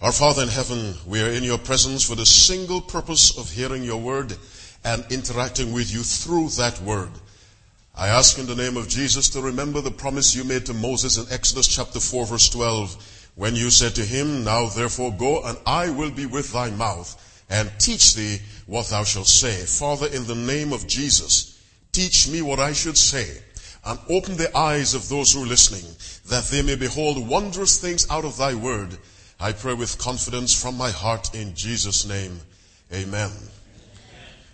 Our Father in heaven, we are in your presence for the single purpose of hearing your word and interacting with you through that word. I ask in the name of Jesus to remember the promise you made to Moses in Exodus chapter 4 verse 12 when you said to him, Now therefore go and I will be with thy mouth and teach thee what thou shalt say. Father, in the name of Jesus, teach me what I should say and open the eyes of those who are listening that they may behold wondrous things out of thy word I pray with confidence from my heart in Jesus' name. Amen.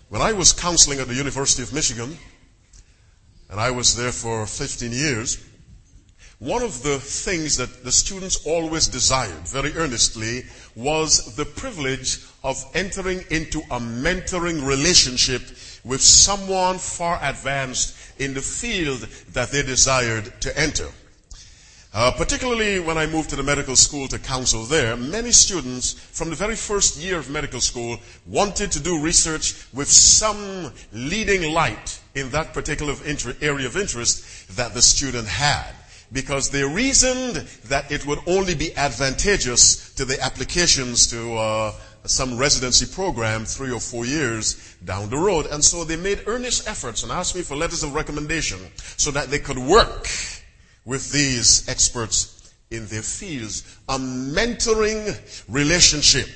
When I was counseling at the University of Michigan, and I was there for 15 years, one of the things that the students always desired very earnestly was the privilege of entering into a mentoring relationship with someone far advanced in the field that they desired to enter. Uh, particularly when I moved to the medical school to counsel there, many students from the very first year of medical school wanted to do research with some leading light in that particular inter- area of interest that the student had. Because they reasoned that it would only be advantageous to the applications to uh, some residency program three or four years down the road. And so they made earnest efforts and asked me for letters of recommendation so that they could work with these experts in their fields. A mentoring relationship.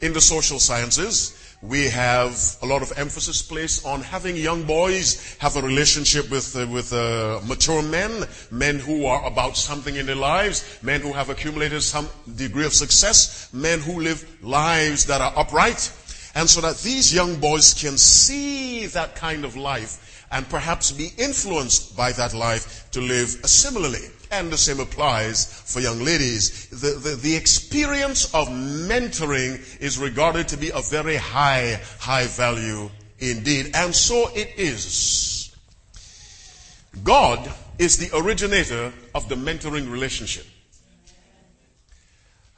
In the social sciences, we have a lot of emphasis placed on having young boys have a relationship with uh, with uh, mature men, men who are about something in their lives, men who have accumulated some degree of success, men who live lives that are upright, and so that these young boys can see that kind of life and perhaps be influenced by that life to live similarly. And the same applies for young ladies. The, the, the, experience of mentoring is regarded to be a very high, high value indeed. And so it is. God is the originator of the mentoring relationship.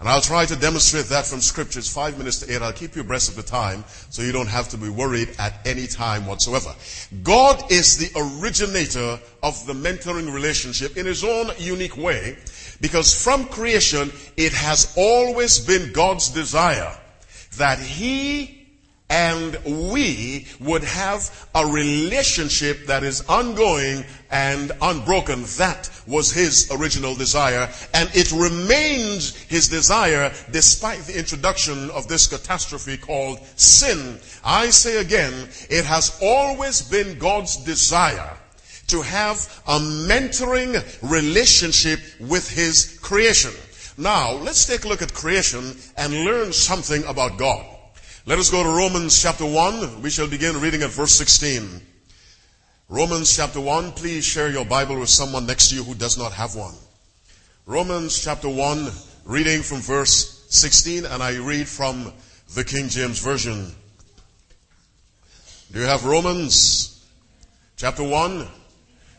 And I'll try to demonstrate that from scriptures. Five minutes to eight. I'll keep you abreast of the time so you don't have to be worried at any time whatsoever. God is the originator of the mentoring relationship in his own unique way because from creation it has always been God's desire that he and we would have a relationship that is ongoing and unbroken. That was his original desire, and it remains his desire despite the introduction of this catastrophe called sin. I say again, it has always been God's desire to have a mentoring relationship with his creation. Now, let's take a look at creation and learn something about God. Let us go to Romans chapter 1. We shall begin reading at verse 16. Romans chapter 1. Please share your Bible with someone next to you who does not have one. Romans chapter 1, reading from verse 16, and I read from the King James Version. Do you have Romans chapter 1?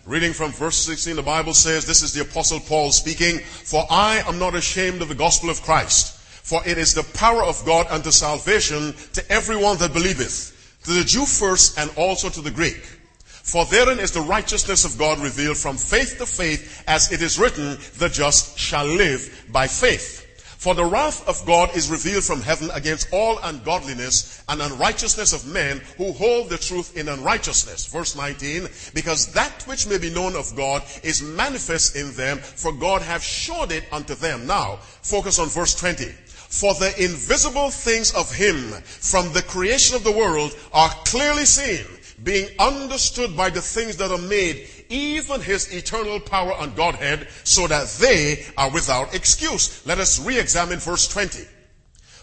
Reading from verse 16, the Bible says, This is the Apostle Paul speaking, For I am not ashamed of the gospel of Christ for it is the power of God unto salvation to everyone that believeth, to the Jew first and also to the Greek. For therein is the righteousness of God revealed from faith to faith, as it is written, the just shall live by faith. For the wrath of God is revealed from heaven against all ungodliness and unrighteousness of men who hold the truth in unrighteousness. Verse 19, because that which may be known of God is manifest in them, for God hath showed it unto them. Now, focus on verse 20. For the invisible things of him from the creation of the world are clearly seen, being understood by the things that are made, even his eternal power and Godhead, so that they are without excuse. Let us re-examine verse 20.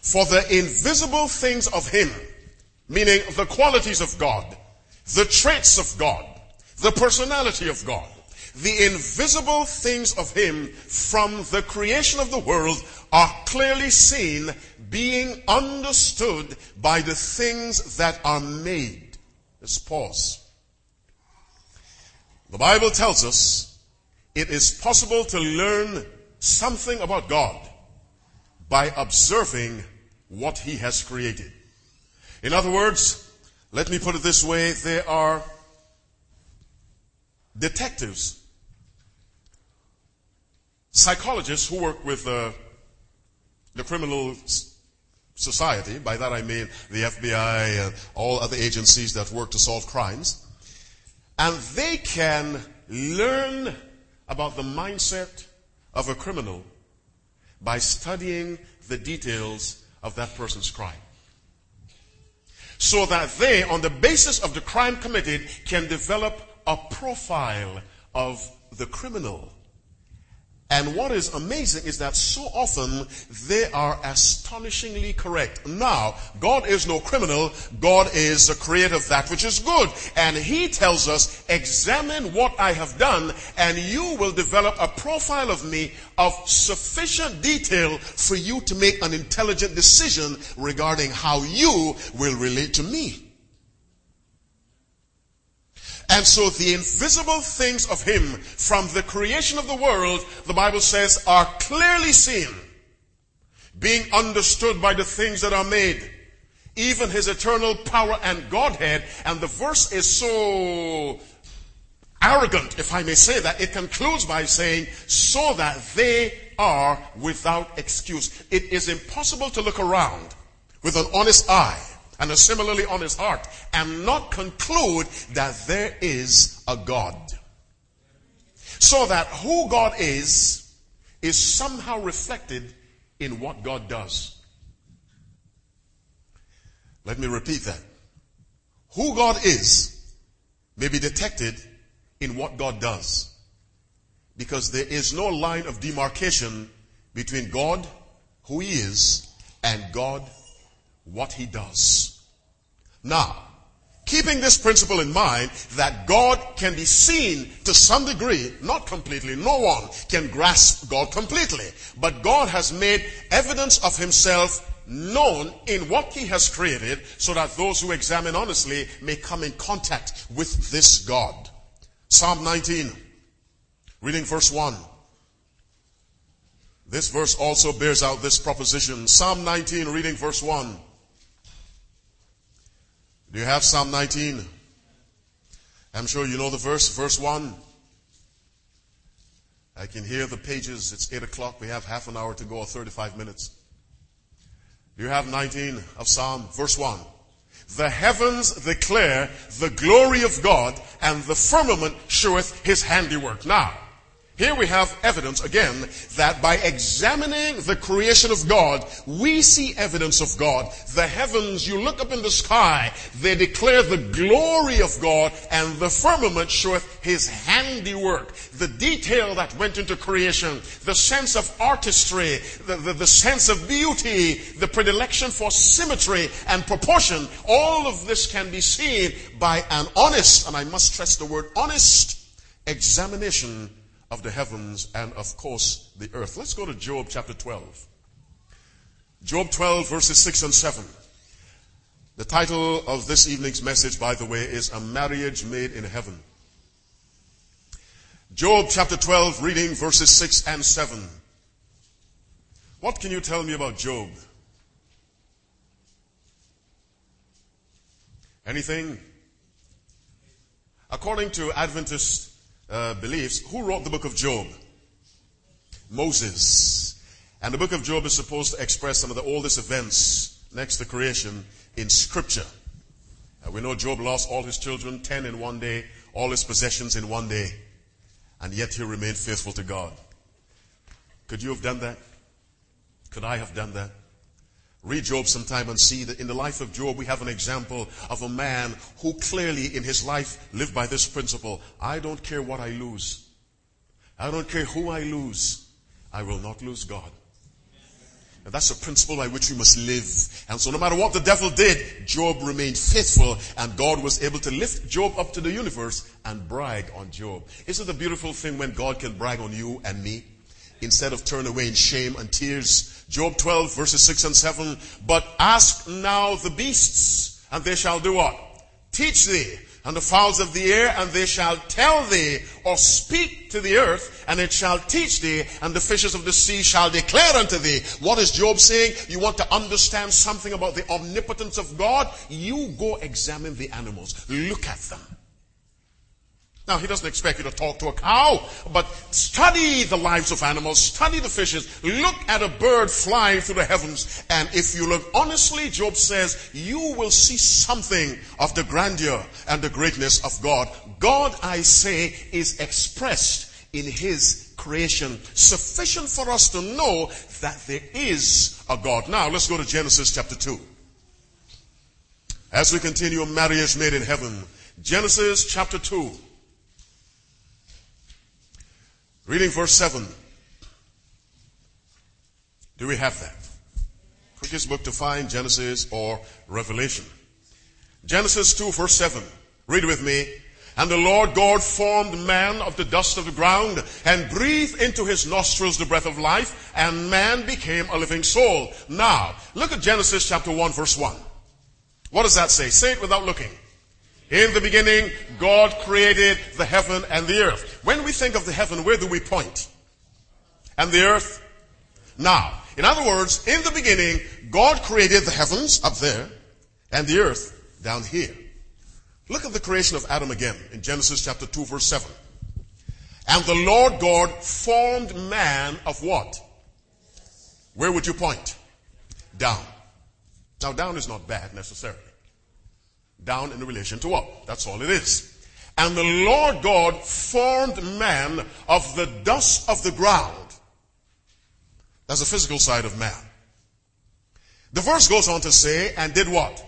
For the invisible things of him, meaning the qualities of God, the traits of God, the personality of God, the invisible things of him from the creation of the world are clearly seen, being understood by the things that are made. Let's pause. The Bible tells us it is possible to learn something about God by observing what He has created. In other words, let me put it this way, there are detectives, psychologists who work with uh, the criminal society, by that I mean the FBI and all other agencies that work to solve crimes, and they can learn about the mindset of a criminal by studying the details of that person's crime. So that they, on the basis of the crime committed, can develop a profile of the criminal and what is amazing is that so often they are astonishingly correct. Now, God is no criminal. God is the creator of that which is good. And He tells us, examine what I have done and you will develop a profile of me of sufficient detail for you to make an intelligent decision regarding how you will relate to me. And so the invisible things of Him from the creation of the world, the Bible says, are clearly seen, being understood by the things that are made. Even His eternal power and Godhead. And the verse is so arrogant, if I may say that. It concludes by saying, so that they are without excuse. It is impossible to look around with an honest eye and similarly on his heart and not conclude that there is a God. So that who God is, is somehow reflected in what God does. Let me repeat that. Who God is may be detected in what God does. Because there is no line of demarcation between God, who He is, and God, what He does. Now, keeping this principle in mind that God can be seen to some degree, not completely, no one can grasp God completely, but God has made evidence of himself known in what he has created so that those who examine honestly may come in contact with this God. Psalm 19, reading verse 1. This verse also bears out this proposition. Psalm 19, reading verse 1. Do you have Psalm 19? I'm sure you know the verse, verse 1. I can hear the pages. It's 8 o'clock. We have half an hour to go or 35 minutes. Do you have 19 of Psalm, verse 1? The heavens declare the glory of God and the firmament showeth his handiwork. Now, here we have evidence again that by examining the creation of God, we see evidence of God. The heavens, you look up in the sky, they declare the glory of God and the firmament showeth his handiwork. The detail that went into creation, the sense of artistry, the, the, the sense of beauty, the predilection for symmetry and proportion, all of this can be seen by an honest, and I must stress the word honest, examination of the heavens and of course the earth. Let's go to Job chapter 12. Job 12 verses 6 and 7. The title of this evening's message, by the way, is A Marriage Made in Heaven. Job chapter 12 reading verses 6 and 7. What can you tell me about Job? Anything? According to Adventist uh, beliefs, who wrote the book of Job? Moses. And the book of Job is supposed to express some of the oldest events next to creation in scripture. Uh, we know Job lost all his children, 10 in one day, all his possessions in one day, and yet he remained faithful to God. Could you have done that? Could I have done that? Read Job sometime and see that in the life of Job we have an example of a man who clearly in his life lived by this principle. I don't care what I lose. I don't care who I lose. I will not lose God. And that's a principle by which we must live. And so no matter what the devil did, Job remained faithful and God was able to lift Job up to the universe and brag on Job. Isn't it a beautiful thing when God can brag on you and me? Instead of turn away in shame and tears Job 12 verses 6 and 7. But ask now the beasts, and they shall do what? Teach thee, and the fowls of the air, and they shall tell thee, or speak to the earth, and it shall teach thee, and the fishes of the sea shall declare unto thee. What is Job saying? You want to understand something about the omnipotence of God? You go examine the animals. Look at them. Now, he doesn't expect you to talk to a cow, but study the lives of animals, study the fishes, look at a bird flying through the heavens, and if you look honestly, Job says, you will see something of the grandeur and the greatness of God. God, I say, is expressed in his creation, sufficient for us to know that there is a God. Now, let's go to Genesis chapter 2. As we continue, marriage made in heaven. Genesis chapter 2. Reading verse 7. Do we have that? Quickest book to find, Genesis or Revelation. Genesis 2 verse 7. Read with me. And the Lord God formed man of the dust of the ground and breathed into his nostrils the breath of life and man became a living soul. Now, look at Genesis chapter 1 verse 1. What does that say? Say it without looking. In the beginning, God created the heaven and the earth. When we think of the heaven, where do we point? And the earth? Now, in other words, in the beginning, God created the heavens up there and the earth down here. Look at the creation of Adam again in Genesis chapter 2 verse 7. And the Lord God formed man of what? Where would you point? Down. Now down is not bad necessarily down in relation to up. That's all it is. And the Lord God formed man of the dust of the ground. That's the physical side of man. The verse goes on to say, and did what?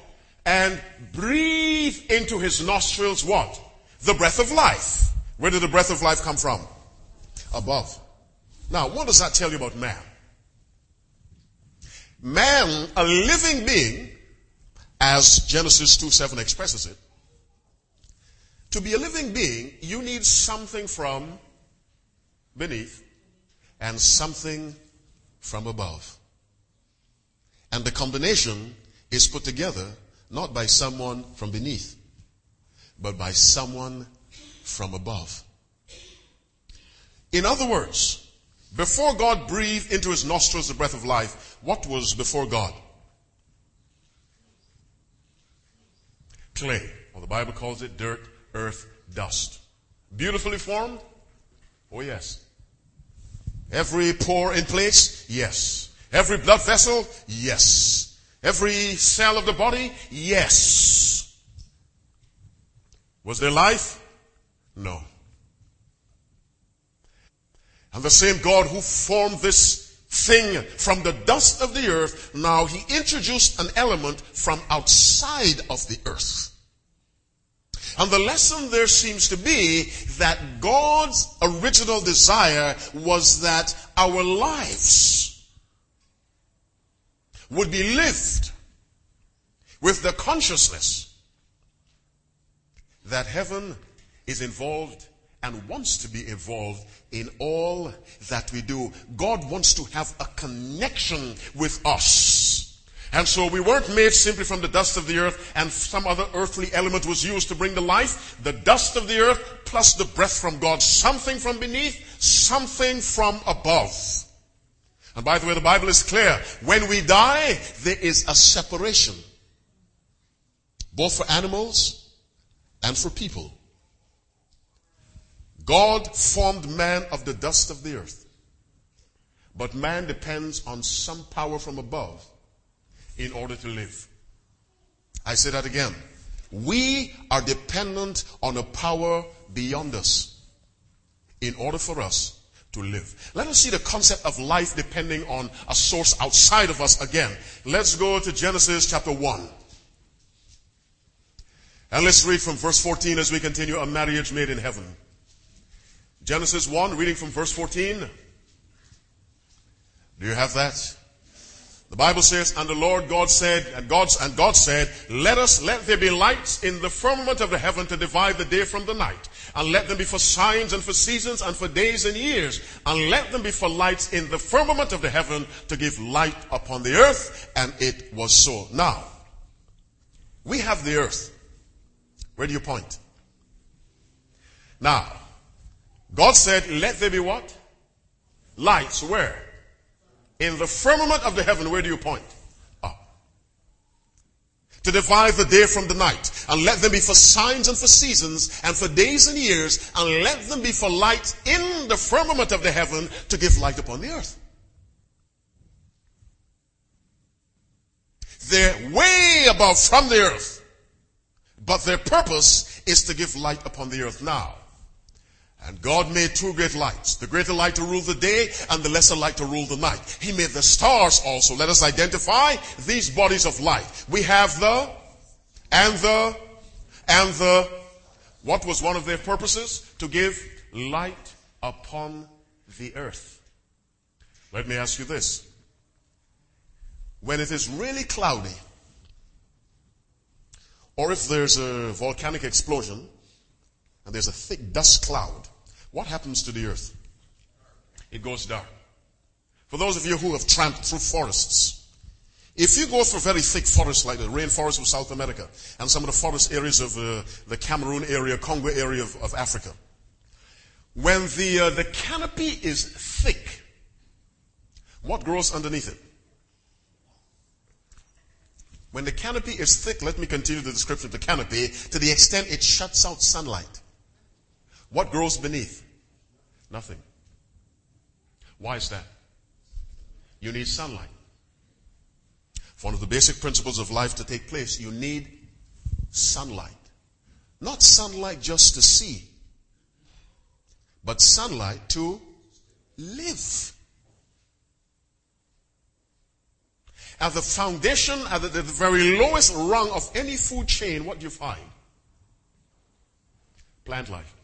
And breathed into his nostrils what? The breath of life. Where did the breath of life come from? Above. Now, what does that tell you about man? Man, a living being, as Genesis 2 7 expresses it. To be a living being, you need something from beneath and something from above. And the combination is put together not by someone from beneath, but by someone from above. In other words, before God breathed into his nostrils the breath of life, what was before God? Clay, or the Bible calls it dirt, earth, dust. Beautifully formed? Oh, yes. Every pore in place? Yes. Every blood vessel? Yes. Every cell of the body? Yes. Was there life? No. And the same God who formed this thing from the dust of the earth, now he introduced an element from outside of the earth. And the lesson there seems to be that God's original desire was that our lives would be lived with the consciousness that heaven is involved and wants to be involved in all that we do. God wants to have a connection with us. And so we weren't made simply from the dust of the earth and some other earthly element was used to bring the life. The dust of the earth plus the breath from God. Something from beneath, something from above. And by the way, the Bible is clear. When we die, there is a separation. Both for animals and for people. God formed man of the dust of the earth. But man depends on some power from above in order to live. I say that again. We are dependent on a power beyond us in order for us to live. Let us see the concept of life depending on a source outside of us again. Let's go to Genesis chapter 1. And let's read from verse 14 as we continue a marriage made in heaven. Genesis 1, reading from verse 14. Do you have that? The Bible says, and the Lord God said, and God, and God said, let us, let there be lights in the firmament of the heaven to divide the day from the night. And let them be for signs and for seasons and for days and years. And let them be for lights in the firmament of the heaven to give light upon the earth. And it was so. Now, we have the earth. Where do you point? Now, God said, let there be what? Lights. Where? In the firmament of the heaven, where do you point? Up. to divide the day from the night, and let them be for signs and for seasons, and for days and years, and let them be for light in the firmament of the heaven to give light upon the earth. They're way above from the earth, but their purpose is to give light upon the earth now. And God made two great lights, the greater light to rule the day and the lesser light to rule the night. He made the stars also. Let us identify these bodies of light. We have the, and the, and the, what was one of their purposes? To give light upon the earth. Let me ask you this. When it is really cloudy, or if there's a volcanic explosion, and there's a thick dust cloud, what happens to the earth? It goes dark. For those of you who have tramped through forests, if you go through very thick forests like the rainforest of South America and some of the forest areas of uh, the Cameroon area, Congo area of, of Africa, when the, uh, the canopy is thick, what grows underneath it? When the canopy is thick, let me continue the description of the canopy, to the extent it shuts out sunlight. What grows beneath? Nothing. Why is that? You need sunlight. For one of the basic principles of life to take place, you need sunlight. Not sunlight just to see, but sunlight to live. At the foundation, at the, the very lowest rung of any food chain, what do you find? Plant life.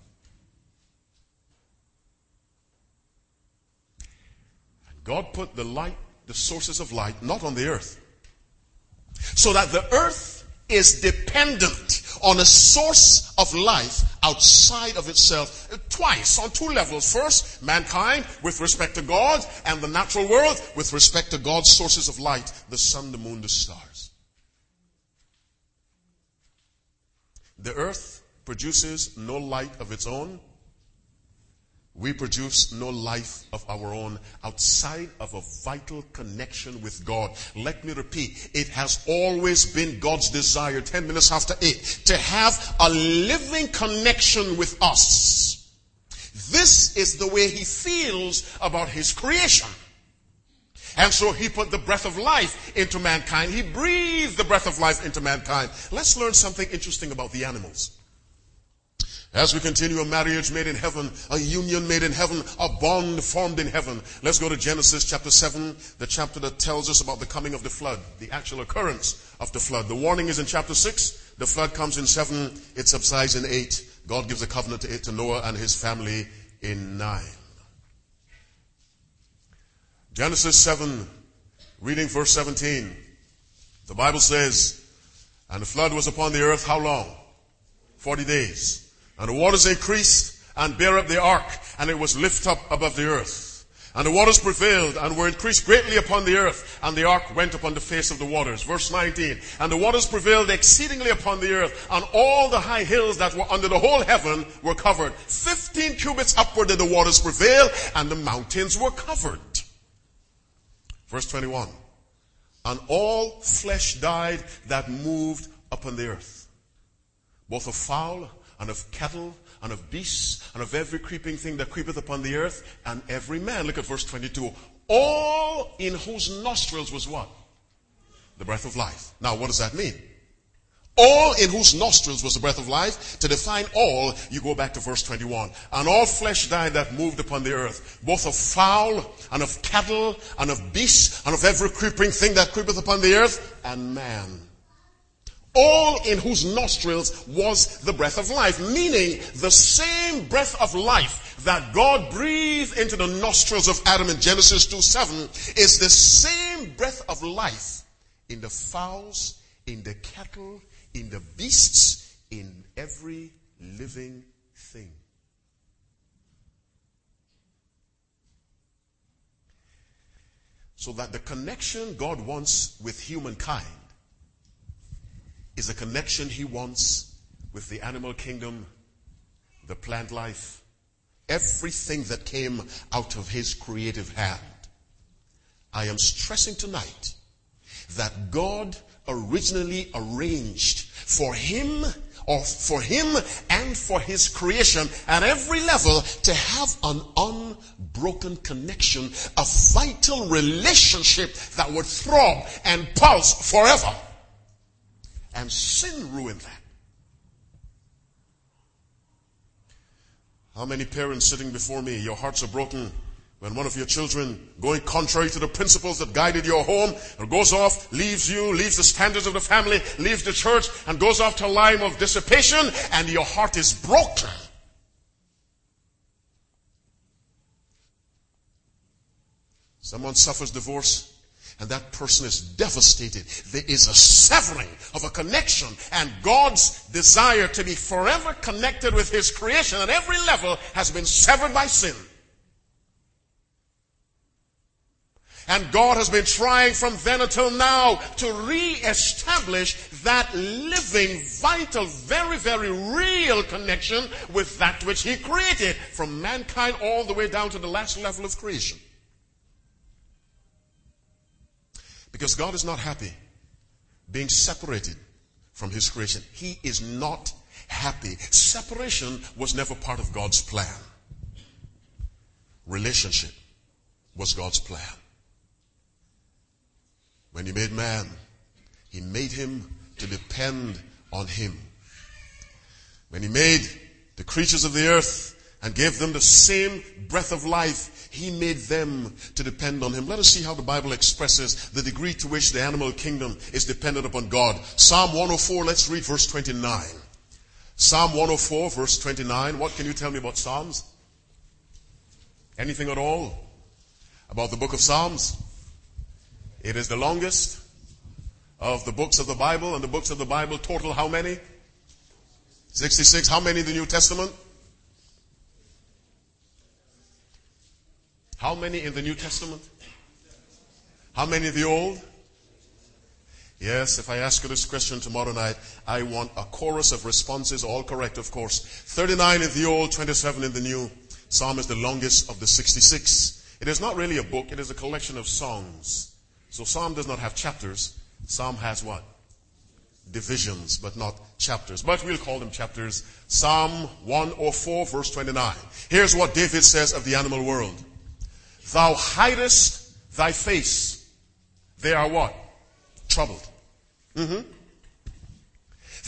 God put the light, the sources of light, not on the earth. So that the earth is dependent on a source of life outside of itself twice on two levels. First, mankind with respect to God and the natural world with respect to God's sources of light, the sun, the moon, the stars. The earth produces no light of its own we produce no life of our own outside of a vital connection with God. Let me repeat, it has always been God's desire, 10 minutes after 8, to have a living connection with us. This is the way He feels about His creation. And so He put the breath of life into mankind. He breathed the breath of life into mankind. Let's learn something interesting about the animals. As we continue a marriage made in heaven, a union made in heaven, a bond formed in heaven. Let's go to Genesis chapter 7, the chapter that tells us about the coming of the flood, the actual occurrence of the flood. The warning is in chapter 6. The flood comes in 7. It subsides in 8. God gives a covenant to, to Noah and his family in 9. Genesis 7, reading verse 17. The Bible says, And the flood was upon the earth how long? 40 days. And the waters increased and bare up the ark, and it was lifted up above the earth. And the waters prevailed and were increased greatly upon the earth, and the ark went upon the face of the waters. Verse 19. And the waters prevailed exceedingly upon the earth, and all the high hills that were under the whole heaven were covered. Fifteen cubits upward did the waters prevail, and the mountains were covered. Verse 21. And all flesh died that moved upon the earth, both of fowl and of cattle, and of beasts, and of every creeping thing that creepeth upon the earth, and every man. Look at verse 22. All in whose nostrils was what? The breath of life. Now, what does that mean? All in whose nostrils was the breath of life. To define all, you go back to verse 21. And all flesh died that moved upon the earth, both of fowl, and of cattle, and of beasts, and of every creeping thing that creepeth upon the earth, and man all in whose nostrils was the breath of life, meaning the same breath of life that God breathed into the nostrils of Adam in Genesis 2 7 is the same breath of life in the fowls, in the cattle, in the beasts, in every living thing. So that the connection God wants with humankind is a connection he wants with the animal kingdom, the plant life, everything that came out of his creative hand. I am stressing tonight that God originally arranged for him or for him and for his creation at every level to have an unbroken connection, a vital relationship that would throb and pulse forever. And sin ruined that. How many parents sitting before me, your hearts are broken when one of your children, going contrary to the principles that guided your home, goes off, leaves you, leaves the standards of the family, leaves the church, and goes off to a life of dissipation, and your heart is broken. Someone suffers divorce, and that person is devastated. There is a severing of a connection, and God's desire to be forever connected with His creation at every level has been severed by sin. And God has been trying from then until now to re-establish that living, vital, very, very real connection with that which He created from mankind all the way down to the last level of creation. Because God is not happy being separated from His creation. He is not happy. Separation was never part of God's plan. Relationship was God's plan. When he made man, he made him to depend on him. When he made the creatures of the earth and gave them the same breath of life, he made them to depend on him. Let us see how the Bible expresses the degree to which the animal kingdom is dependent upon God. Psalm 104, let's read verse 29. Psalm 104, verse 29. What can you tell me about Psalms? Anything at all about the book of Psalms? It is the longest of the books of the Bible, and the books of the Bible total how many? 66. How many in the New Testament? How many in the New Testament? How many in the Old? Yes, if I ask you this question tomorrow night, I want a chorus of responses, all correct, of course. 39 in the Old, 27 in the New. Psalm is the longest of the 66. It is not really a book, it is a collection of songs. So Psalm does not have chapters. Psalm has what? Divisions, but not chapters. But we'll call them chapters. Psalm 104 verse 29. Here's what David says of the animal world. Thou hidest thy face. They are what? Troubled. Mm-hmm.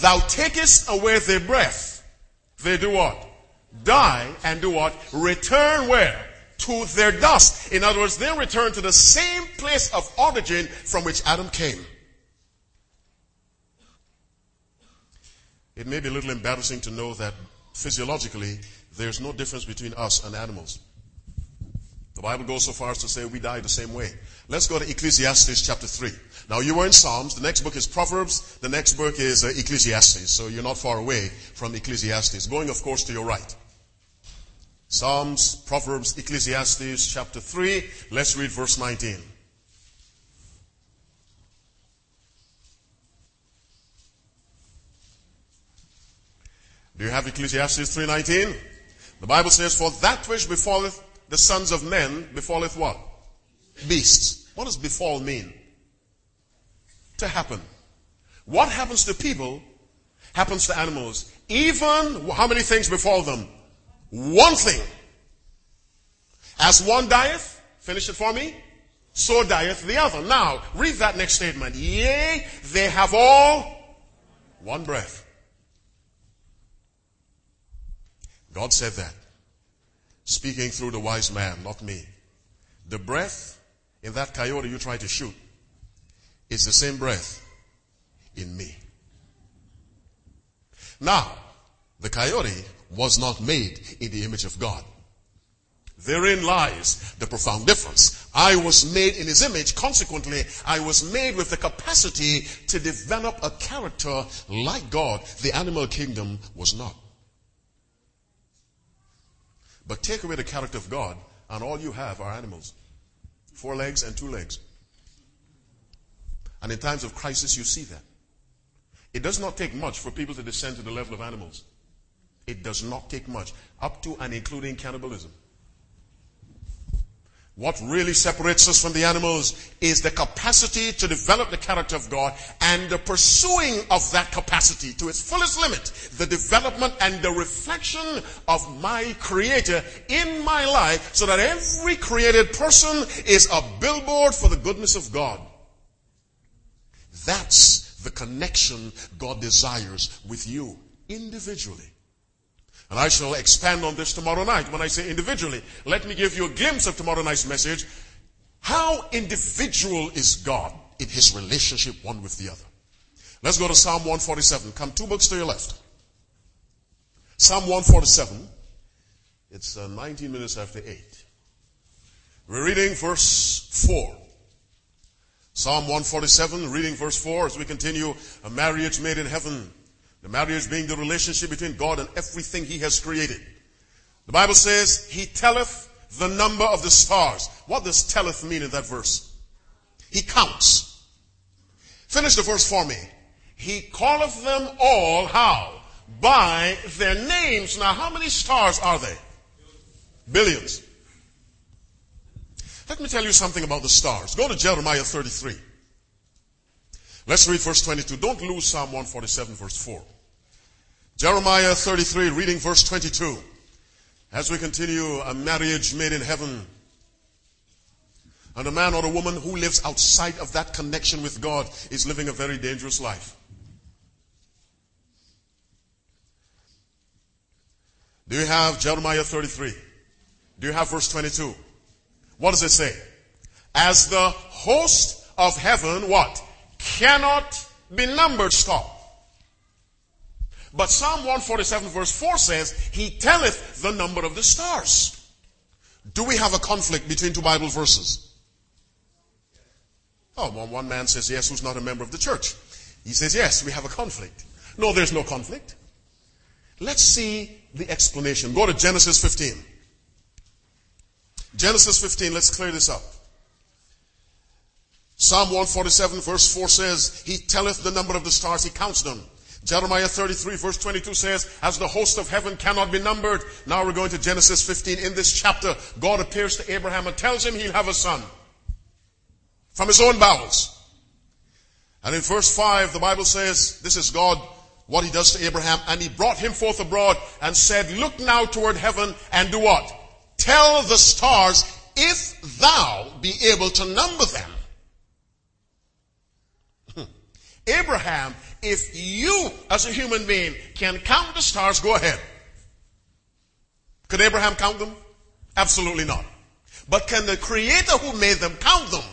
Thou takest away their breath. They do what? Die and do what? Return where? to their dust. In other words, they return to the same place of origin from which Adam came. It may be a little embarrassing to know that physiologically there's no difference between us and animals. The Bible goes so far as to say we die the same way. Let's go to Ecclesiastes chapter 3. Now you were in Psalms. The next book is Proverbs. The next book is uh, Ecclesiastes. So you're not far away from Ecclesiastes. Going, of course, to your right. Psalms, Proverbs, Ecclesiastes chapter 3. Let's read verse 19. Do you have Ecclesiastes 3:19? The Bible says, "For that which befalleth the sons of men befalleth what? Beasts." What does befall mean? To happen. What happens to people happens to animals. Even how many things befall them? one thing. As one dieth, finish it for me, so dieth the other. Now, read that next statement. Yea, they have all one breath. God said that. Speaking through the wise man, not me. The breath in that coyote you try to shoot is the same breath in me. Now, the coyote was not made in the image of God. Therein lies the profound difference. I was made in his image. Consequently, I was made with the capacity to develop a character like God. The animal kingdom was not. But take away the character of God, and all you have are animals. Four legs and two legs. And in times of crisis, you see that. It does not take much for people to descend to the level of animals. It does not take much, up to and including cannibalism. What really separates us from the animals is the capacity to develop the character of God and the pursuing of that capacity to its fullest limit. The development and the reflection of my creator in my life so that every created person is a billboard for the goodness of God. That's the connection God desires with you individually. And I shall expand on this tomorrow night when I say individually. Let me give you a glimpse of tomorrow night's message. How individual is God in his relationship one with the other? Let's go to Psalm 147. Come two books to your left. Psalm 147. It's uh, 19 minutes after 8. We're reading verse 4. Psalm 147, reading verse 4 as we continue, a marriage made in heaven. The marriage being the relationship between God and everything He has created. The Bible says, He telleth the number of the stars. What does telleth mean in that verse? He counts. Finish the verse for me. He calleth them all how? By their names. Now, how many stars are they? Billions. Let me tell you something about the stars. Go to Jeremiah 33. Let's read verse 22. Don't lose Psalm 147 verse 4. Jeremiah 33 reading verse 22. As we continue a marriage made in heaven. And a man or a woman who lives outside of that connection with God is living a very dangerous life. Do you have Jeremiah 33? Do you have verse 22? What does it say? As the host of heaven, what? Cannot be numbered. Stop. But Psalm 147 verse 4 says, He telleth the number of the stars. Do we have a conflict between two Bible verses? Oh, well, one man says yes, who's not a member of the church. He says yes, we have a conflict. No, there's no conflict. Let's see the explanation. Go to Genesis 15. Genesis 15, let's clear this up. Psalm 147 verse 4 says, He telleth the number of the stars, He counts them. Jeremiah 33 verse 22 says, as the host of heaven cannot be numbered. Now we're going to Genesis 15. In this chapter, God appears to Abraham and tells him he'll have a son. From his own bowels. And in verse 5, the Bible says, this is God, what he does to Abraham. And he brought him forth abroad and said, look now toward heaven and do what? Tell the stars, if thou be able to number them. Abraham, if you as a human being can count the stars, go ahead. Could Abraham count them? Absolutely not. But can the creator who made them count them?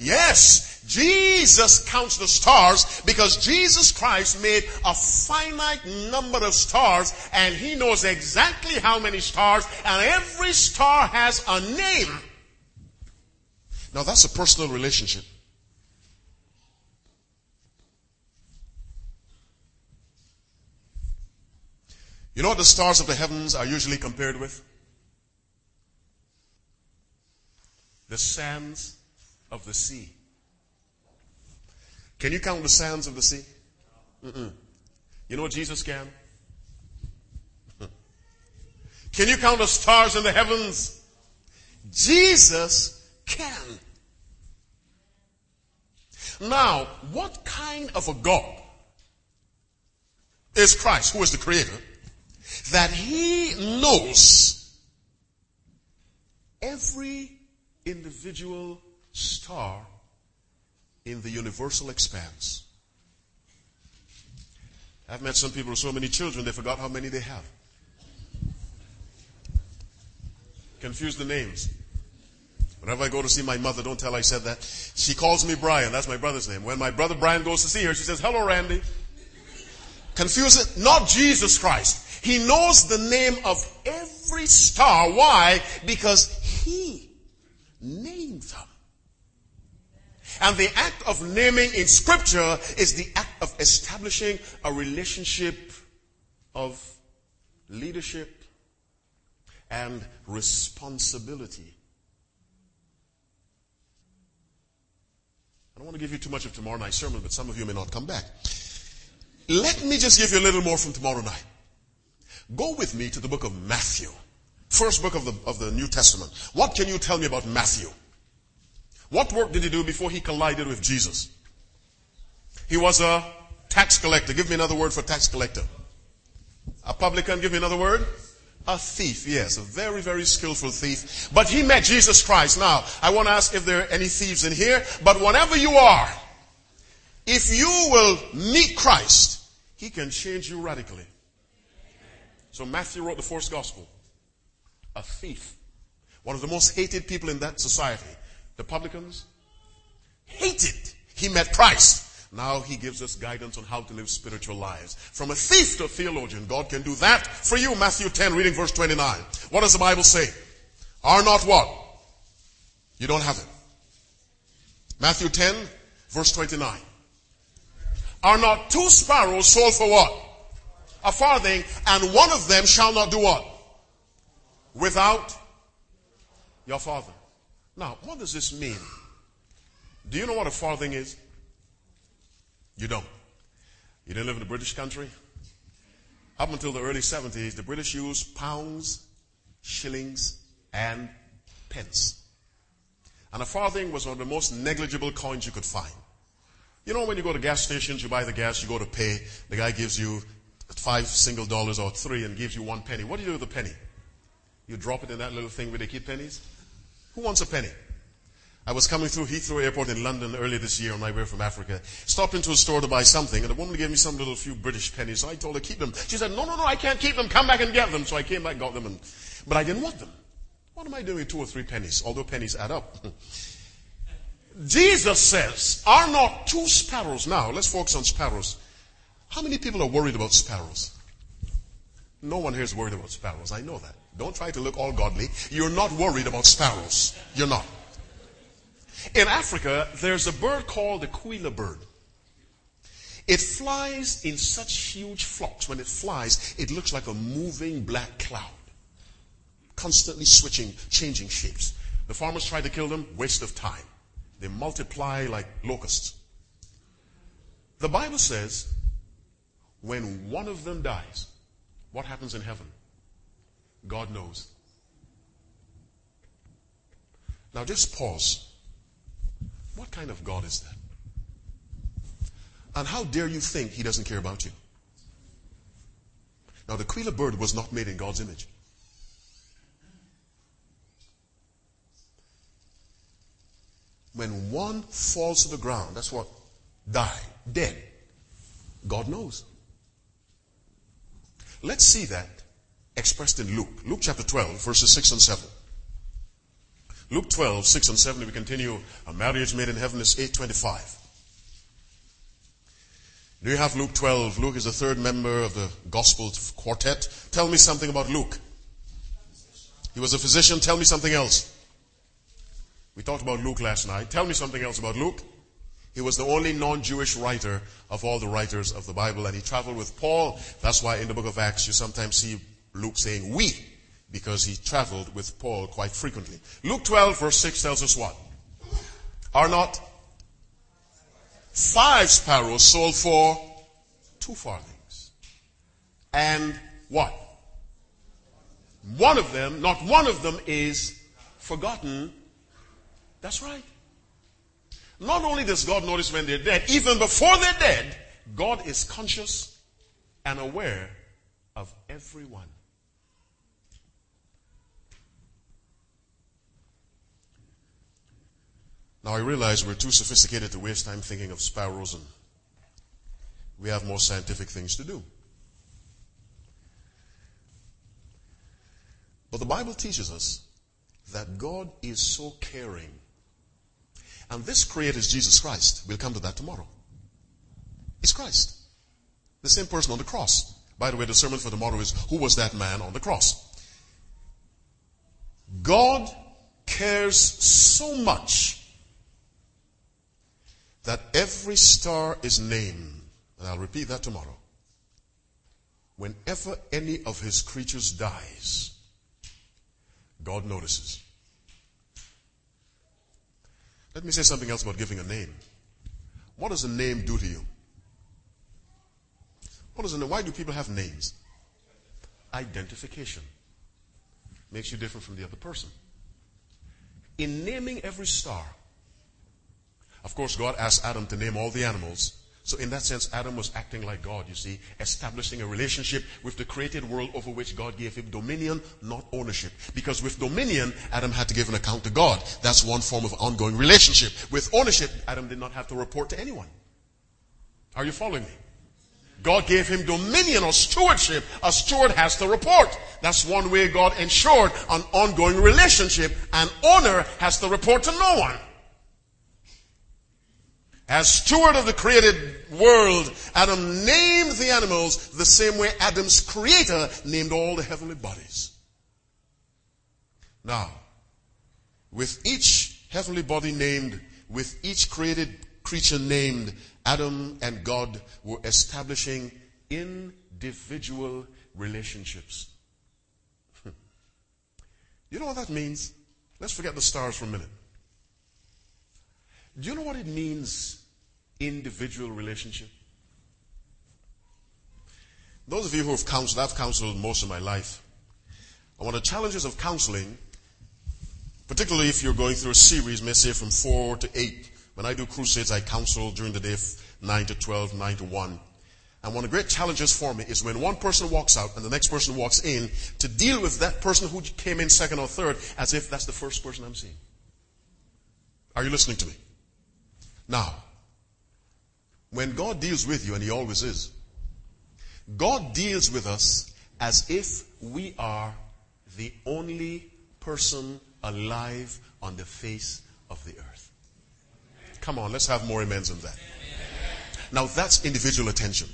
Yes. Jesus counts the stars because Jesus Christ made a finite number of stars and he knows exactly how many stars and every star has a name. Now that's a personal relationship. You know what the stars of the heavens are usually compared with? The sands of the sea. Can you count the sands of the sea? Mm-mm. You know what Jesus can? can you count the stars in the heavens? Jesus can. Now, what kind of a God is Christ, who is the creator? That he knows every individual star in the universal expanse. I've met some people with so many children they forgot how many they have. Confuse the names. Whenever I go to see my mother, don't tell her I said that. She calls me Brian. That's my brother's name. When my brother Brian goes to see her, she says, Hello, Randy. Confuse it. Not Jesus Christ. He knows the name of every star. Why? Because He named them. And the act of naming in scripture is the act of establishing a relationship of leadership and responsibility. I don't want to give you too much of tomorrow night's sermon, but some of you may not come back. Let me just give you a little more from tomorrow night. Go with me to the book of Matthew. First book of the, of the New Testament. What can you tell me about Matthew? What work did he do before he collided with Jesus? He was a tax collector. Give me another word for tax collector. A publican, give me another word. A thief, yes, a very, very skillful thief. But he met Jesus Christ. Now, I want to ask if there are any thieves in here, but whatever you are, if you will meet Christ, he can change you radically. So Matthew wrote the first gospel a thief. One of the most hated people in that society. The publicans hated. He met Christ. Now he gives us guidance on how to live spiritual lives. From a thief to a theologian, God can do that for you. Matthew 10, reading verse 29. What does the Bible say? Are not what? You don't have it. Matthew 10, verse 29. Are not two sparrows sold for what? A farthing, and one of them shall not do what? without your father. Now, what does this mean? Do you know what a farthing is? You don't. You didn't live in the British country? Up until the early 70s, the British used pounds, shillings, and pence. And a farthing was one of the most negligible coins you could find. You know, when you go to gas stations, you buy the gas, you go to pay, the guy gives you five single dollars or three and gives you one penny. What do you do with the penny? You drop it in that little thing where they keep pennies. Who wants a penny? I was coming through Heathrow Airport in London earlier this year on my way from Africa. Stopped into a store to buy something, and the woman gave me some little few British pennies. So I told her, keep them. She said, no, no, no, I can't keep them. Come back and get them. So I came back, got them, and, but I didn't want them. What am I doing with two or three pennies? Although pennies add up. Jesus says, are not two sparrows now? Let's focus on sparrows. How many people are worried about sparrows? No one here is worried about sparrows. I know that. Don't try to look all godly. You're not worried about sparrows. You're not. In Africa, there's a bird called the quelea bird. It flies in such huge flocks. When it flies, it looks like a moving black cloud, constantly switching, changing shapes. The farmers try to kill them, waste of time. They multiply like locusts. The Bible says when one of them dies, what happens in heaven? God knows. Now just pause. What kind of God is that? And how dare you think he doesn't care about you? Now the quelea bird was not made in God's image. When one falls to the ground, that's what? Die. Dead. God knows. Let's see that expressed in Luke. Luke chapter 12, verses 6 and 7. Luke 12, 6 and 7, we continue. A marriage made in heaven is 825. Do you have Luke 12? Luke is the third member of the gospel quartet. Tell me something about Luke. He was a physician. Tell me something else. We talked about Luke last night. Tell me something else about Luke. He was the only non-Jewish writer of all the writers of the Bible and he traveled with Paul. That's why in the book of Acts you sometimes see Luke saying we, because he traveled with Paul quite frequently. Luke 12 verse 6 tells us what? Are not five sparrows sold for two farthings? And what? One of them, not one of them is forgotten. That's right. Not only does God notice when they're dead, even before they're dead, God is conscious and aware of everyone. Now I realize we're too sophisticated to waste time thinking of sparrows and we have more scientific things to do. But the Bible teaches us that God is so caring. And this creator is Jesus Christ. We'll come to that tomorrow. It's Christ. The same person on the cross. By the way, the sermon for tomorrow is Who was that man on the cross? God cares so much that every star is named. And I'll repeat that tomorrow. Whenever any of his creatures dies, God notices. Let me say something else about giving a name. What does a name do to you? A name? Why do people have names? Identification. makes you different from the other person. In naming every star, of course, God asked Adam to name all the animals. So in that sense, Adam was acting like God, you see, establishing a relationship with the created world over which God gave him dominion, not ownership. Because with dominion, Adam had to give an account to God. That's one form of ongoing relationship. With ownership, Adam did not have to report to anyone. Are you following me? God gave him dominion or stewardship. A steward has to report. That's one way God ensured an ongoing relationship. An owner has to report to no one. As steward of the created world, Adam named the animals the same way Adam's creator named all the heavenly bodies. Now, with each heavenly body named, with each created creature named, Adam and God were establishing individual relationships. you know what that means? Let's forget the stars for a minute. Do you know what it means individual relationship. Those of you who have counseled, I've counseled most of my life. And one of the challenges of counseling, particularly if you're going through a series, may say from four to eight. When I do crusades, I counsel during the day nine to 12, nine to one. And one of the great challenges for me is when one person walks out and the next person walks in to deal with that person who came in second or third as if that's the first person I'm seeing. Are you listening to me? Now, when God deals with you, and He always is, God deals with us as if we are the only person alive on the face of the earth. Come on, let's have more amens than that. Now that's individual attention.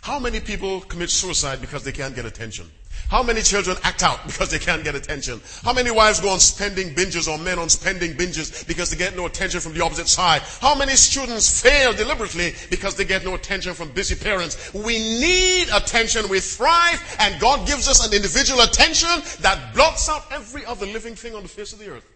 How many people commit suicide because they can't get attention? How many children act out because they can't get attention? How many wives go on spending binges or men on spending binges because they get no attention from the opposite side? How many students fail deliberately because they get no attention from busy parents? We need attention. We thrive and God gives us an individual attention that blots out every other living thing on the face of the earth.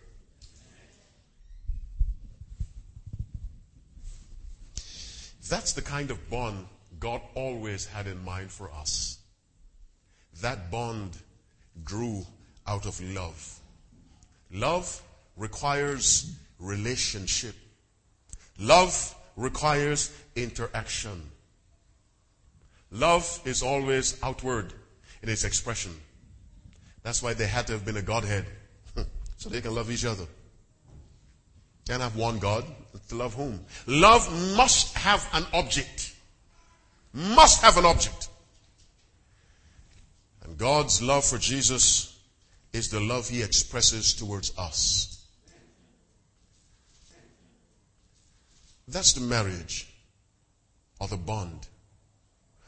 That's the kind of bond God always had in mind for us. That bond grew out of love. Love requires relationship. Love requires interaction. Love is always outward in its expression. That's why they had to have been a Godhead. so they can love each other. Can't have one God to love whom? Love must have an object. Must have an object. God's love for Jesus is the love he expresses towards us. That's the marriage or the bond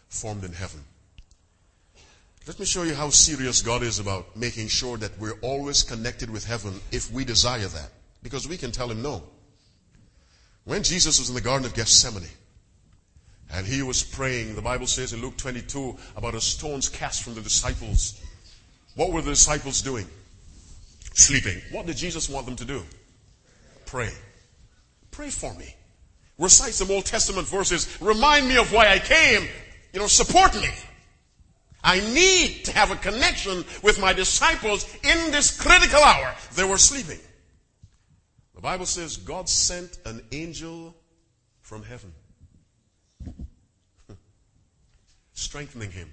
formed in heaven. Let me show you how serious God is about making sure that we're always connected with heaven if we desire that. Because we can tell him no. When Jesus was in the Garden of Gethsemane, and he was praying, the Bible says in Luke 22, about a stone's cast from the disciples. What were the disciples doing? Sleeping. What did Jesus want them to do? Pray. Pray for me. Recite some Old Testament verses. Remind me of why I came. You know, support me. I need to have a connection with my disciples in this critical hour. They were sleeping. The Bible says God sent an angel from heaven strengthening him.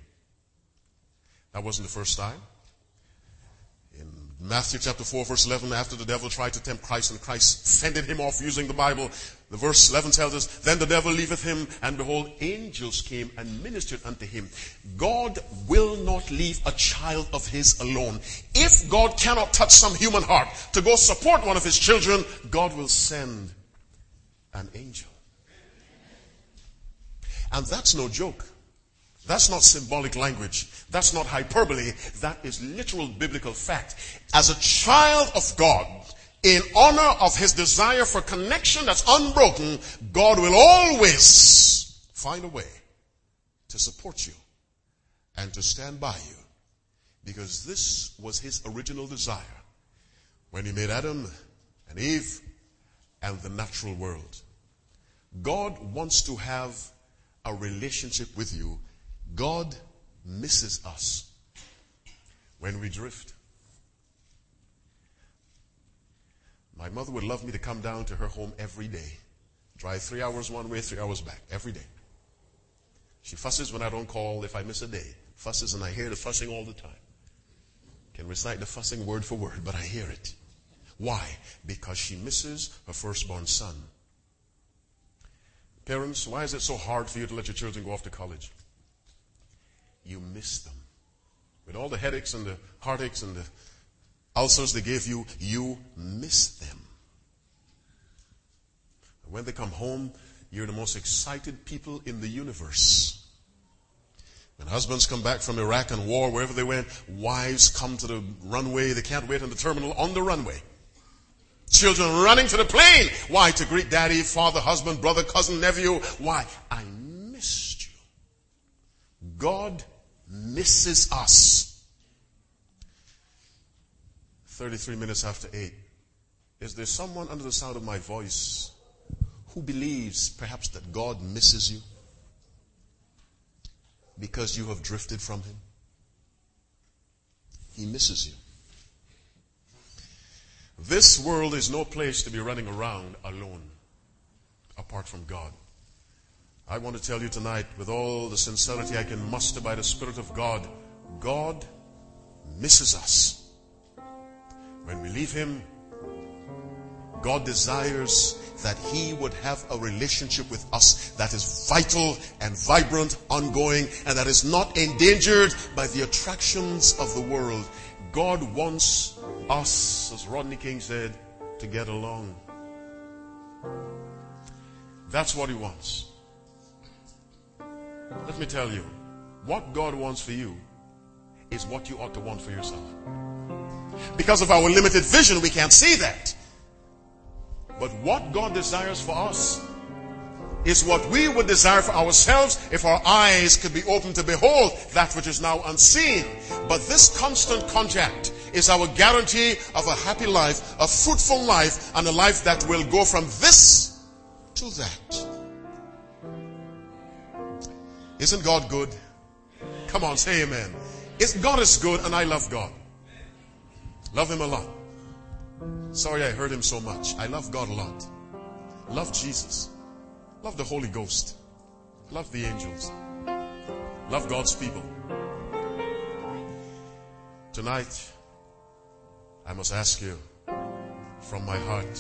That wasn't the first time. In Matthew chapter 4 verse 11, after the devil tried to tempt Christ and Christ fended him off using the Bible, the verse 11 tells us, Then the devil leaveth him, and behold, angels came and ministered unto him. God will not leave a child of his alone. If God cannot touch some human heart to go support one of his children, God will send an angel. And that's no joke. That's not symbolic language. That's not hyperbole. That is literal biblical fact. As a child of God, in honor of his desire for connection that's unbroken, God will always find a way to support you and to stand by you. Because this was his original desire when he made Adam and Eve and the natural world. God wants to have a relationship with you God misses us when we drift. My mother would love me to come down to her home every day. Drive three hours one way, three hours back, every day. She fusses when I don't call if I miss a day. Fusses and I hear the fussing all the time. Can recite the fussing word for word, but I hear it. Why? Because she misses her firstborn son. Parents, why is it so hard for you to let your children go off to college? You miss them. With all the headaches and the heartaches and the ulcers they gave you, you miss them. When they come home, you're the most excited people in the universe. When husbands come back from Iraq and war, wherever they went, wives come to the runway. They can't wait in the terminal on the runway. Children running to the plane. Why? To greet daddy, father, husband, brother, cousin, nephew. Why? I missed you. God misses us. 33 minutes after 8. Is there someone under the sound of my voice who believes perhaps that God misses you because you have drifted from Him. He misses you. This world is no place to be running around alone apart from God. I want to tell you tonight, with all the sincerity I can muster by the Spirit of God, God misses us. When we leave Him, God desires that He would have a relationship with us that is vital and vibrant, ongoing, and that is not endangered by the attractions of the world. God wants us, as Rodney King said, to get along. That's what He wants. Let me tell you, what God wants for you is what you ought to want for yourself. Because of our limited vision, we can't see that. But what God desires for us is what we would desire for ourselves if our eyes could be open to behold that which is now unseen. But this constant contact is our guarantee of a happy life, a fruitful life, and a life that will go from this to that. Isn't God good? Come on, say amen. It's, God is good and I love God. Love Him a lot. Sorry I heard him so much. I love God a lot. Love Jesus. Love the Holy Ghost. Love the angels. Love God's people. Tonight, I must ask you from my heart,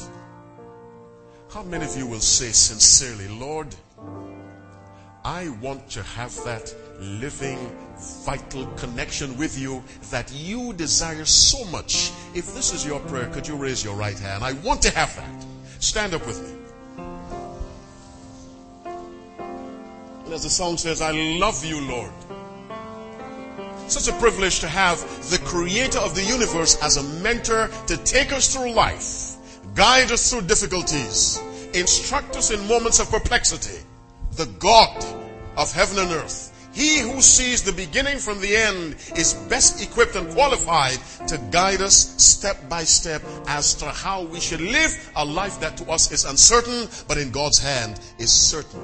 how many of you will say sincerely, Lord, I want to have that living, vital connection with you that you desire so much. If this is your prayer, could you raise your right hand? I want to have that. Stand up with me. And as the song says, I love you, Lord. Such a privilege to have the creator of the universe as a mentor to take us through life, guide us through difficulties, instruct us in moments of perplexity. The God of heaven and earth. He who sees the beginning from the end is best equipped and qualified to guide us step by step as to how we should live a life that to us is uncertain, but in God's hand is certain.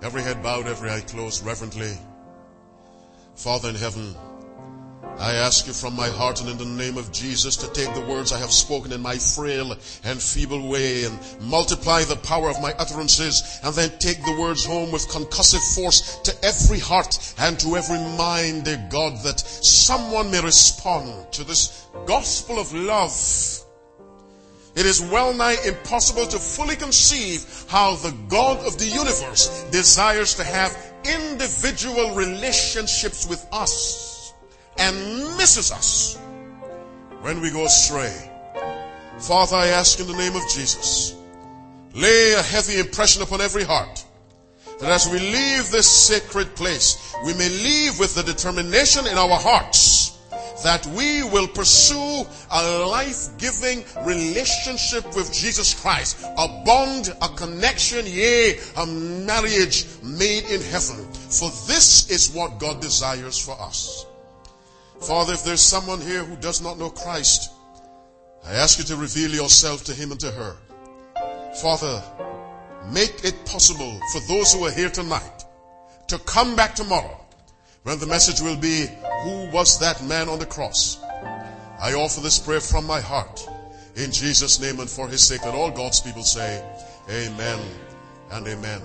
Every head bowed, every eye closed reverently. Father in heaven, I ask you from my heart and in the name of Jesus to take the words I have spoken in my frail and feeble way and multiply the power of my utterances and then take the words home with concussive force to every heart and to every mind, dear God, that someone may respond to this gospel of love. It is well nigh impossible to fully conceive how the God of the universe desires to have individual relationships with us and misses us when we go astray. Father, I ask in the name of Jesus, lay a heavy impression upon every heart that as we leave this sacred place, we may leave with the determination in our hearts that we will pursue a life-giving relationship with Jesus Christ, a bond, a connection, yea, a marriage made in heaven. For this is what God desires for us. Father, if there's someone here who does not know Christ, I ask you to reveal yourself to him and to her. Father, make it possible for those who are here tonight to come back tomorrow when the message will be, who was that man on the cross? I offer this prayer from my heart. In Jesus' name and for his sake, that all God's people say, Amen and Amen.